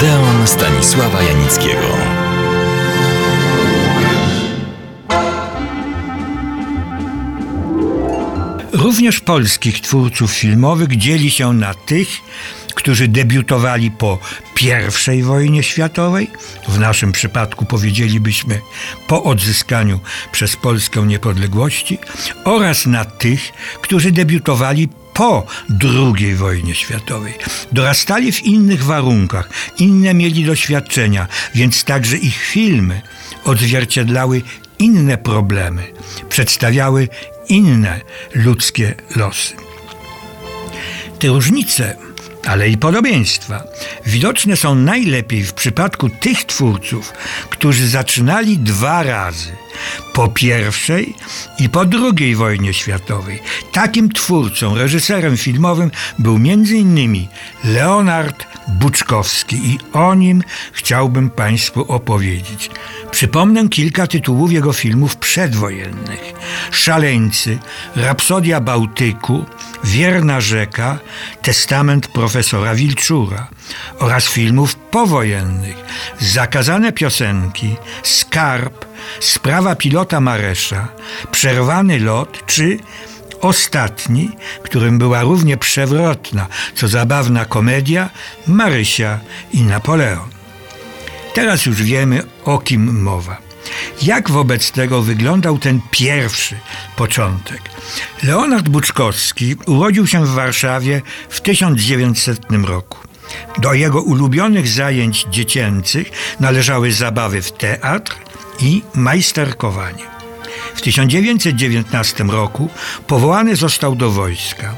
Odeon Stanisława Janickiego. Również polskich twórców filmowych dzieli się na tych, którzy debiutowali po I wojnie światowej, w naszym przypadku powiedzielibyśmy po odzyskaniu przez Polskę niepodległości, oraz na tych, którzy debiutowali po II wojnie światowej. Dorastali w innych warunkach, inne mieli doświadczenia, więc także ich filmy odzwierciedlały inne problemy, przedstawiały inne ludzkie losy. Te różnice ale i podobieństwa. Widoczne są najlepiej w przypadku tych twórców, którzy zaczynali dwa razy. Po pierwszej i po drugiej wojnie światowej. Takim twórcą, reżyserem filmowym był m.in. Leonard Buczkowski i o nim chciałbym Państwu opowiedzieć. Przypomnę kilka tytułów jego filmów przedwojennych: Szaleńcy, Rapsodia Bałtyku, Wierna rzeka, Testament profesora Wilczura oraz filmów powojennych: Zakazane piosenki, Skarb, Sprawa pilota Maresza, Przerwany lot czy ostatni, którym była równie przewrotna, co zabawna komedia Marysia i Napoleon. Teraz już wiemy, o kim mowa. Jak wobec tego wyglądał ten pierwszy początek? Leonard Buczkowski urodził się w Warszawie w 1900 roku. Do jego ulubionych zajęć dziecięcych należały zabawy w teatr i majsterkowanie. W 1919 roku powołany został do wojska.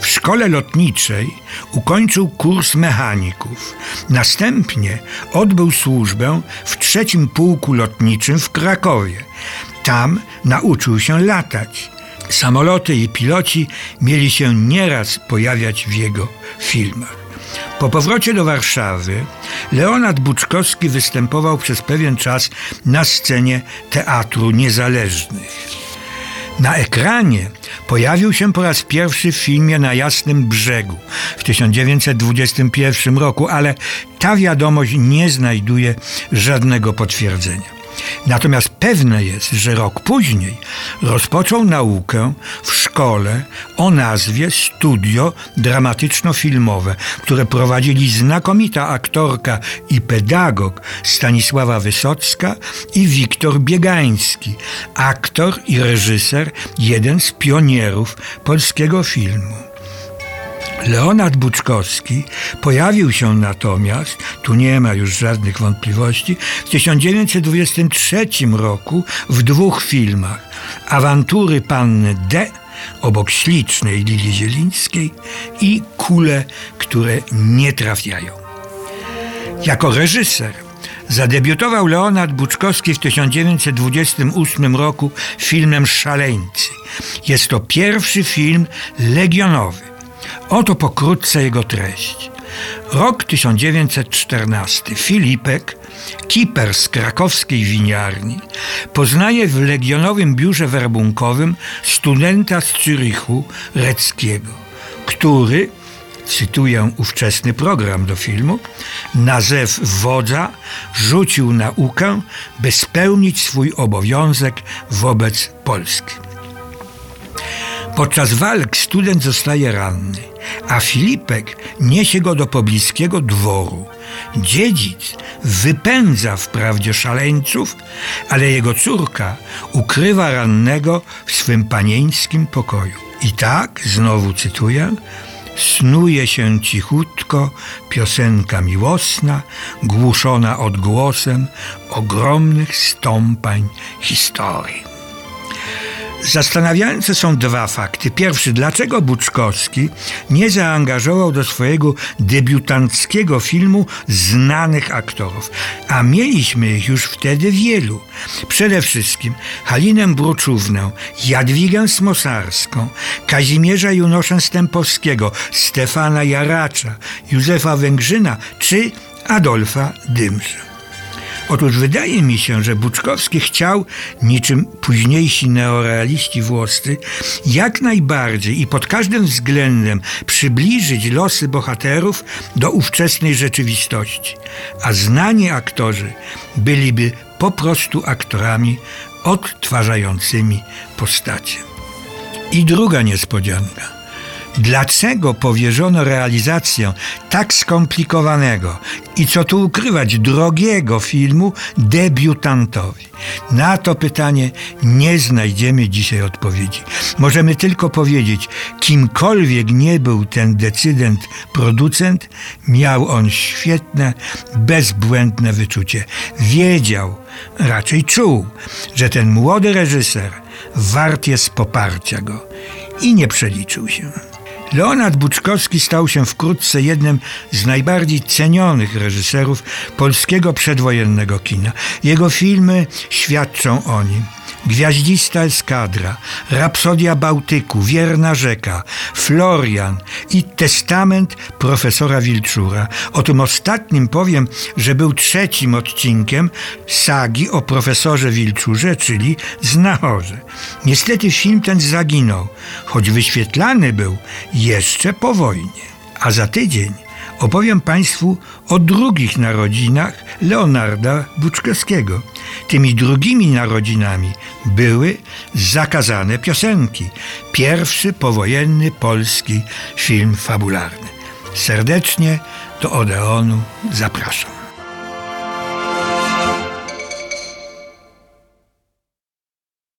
W szkole lotniczej ukończył kurs mechaników. Następnie odbył służbę w trzecim pułku lotniczym w Krakowie. Tam nauczył się latać. Samoloty i piloci mieli się nieraz pojawiać w jego filmach. Po powrocie do Warszawy Leonard Buczkowski występował przez pewien czas na scenie Teatru Niezależnych. Na ekranie pojawił się po raz pierwszy w filmie Na Jasnym Brzegu w 1921 roku, ale ta wiadomość nie znajduje żadnego potwierdzenia. Natomiast pewne jest, że rok później rozpoczął naukę w szkole o nazwie Studio Dramatyczno-Filmowe, które prowadzili znakomita aktorka i pedagog Stanisława Wysocka i Wiktor Biegański, aktor i reżyser, jeden z pionierów polskiego filmu. Leonard Buczkowski pojawił się natomiast, tu nie ma już żadnych wątpliwości, w 1923 roku w dwóch filmach Awantury Panny D obok ślicznej Lili Zielińskiej i Kule, które nie trafiają. Jako reżyser zadebiutował Leonard Buczkowski w 1928 roku filmem Szaleńcy. Jest to pierwszy film legionowy Oto pokrótce jego treść. Rok 1914. Filipek, kiper z krakowskiej winiarni, poznaje w Legionowym Biurze Werbunkowym studenta z Zürichu, Reckiego, który, cytuję ówczesny program do filmu, na zew wodza rzucił naukę, by spełnić swój obowiązek wobec Polski. Podczas walk student zostaje ranny, a Filipek niesie go do pobliskiego dworu. Dziedzic wypędza wprawdzie szaleńców, ale jego córka ukrywa rannego w swym panieńskim pokoju. I tak, znowu cytuję, snuje się cichutko piosenka miłosna, głuszona odgłosem ogromnych stąpań historii. Zastanawiające są dwa fakty. Pierwszy, dlaczego Buczkowski nie zaangażował do swojego debiutanckiego filmu znanych aktorów, a mieliśmy ich już wtedy wielu. Przede wszystkim Halinę Bruczownę, Jadwigę Smosarską, Kazimierza Junosza Stępowskiego, Stefana Jaracza, Józefa Węgrzyna czy Adolfa Dymsza. Otóż wydaje mi się, że Buczkowski chciał, niczym późniejsi neorealiści włoscy, jak najbardziej i pod każdym względem przybliżyć losy bohaterów do ówczesnej rzeczywistości, a znani aktorzy byliby po prostu aktorami odtwarzającymi postacie. I druga niespodzianka. Dlaczego powierzono realizację tak skomplikowanego i co tu ukrywać drogiego filmu debiutantowi? Na to pytanie nie znajdziemy dzisiaj odpowiedzi. Możemy tylko powiedzieć, kimkolwiek nie był ten decydent, producent, miał on świetne, bezbłędne wyczucie. Wiedział, raczej czuł, że ten młody reżyser wart jest poparcia go i nie przeliczył się. Leonard Buczkowski stał się wkrótce jednym z najbardziej cenionych reżyserów polskiego przedwojennego kina. Jego filmy świadczą o nim. Gwiaździsta eskadra, Rapsodia Bałtyku, Wierna rzeka, Florian i Testament profesora Wilczura. O tym ostatnim powiem, że był trzecim odcinkiem sagi o profesorze Wilczurze, czyli Znachorze. Niestety film ten zaginął, choć wyświetlany był jeszcze po wojnie. A za tydzień opowiem Państwu o drugich narodzinach Leonarda Buczkowskiego. Tymi drugimi narodzinami były zakazane piosenki. Pierwszy powojenny polski film fabularny. Serdecznie do Odeonu zapraszam.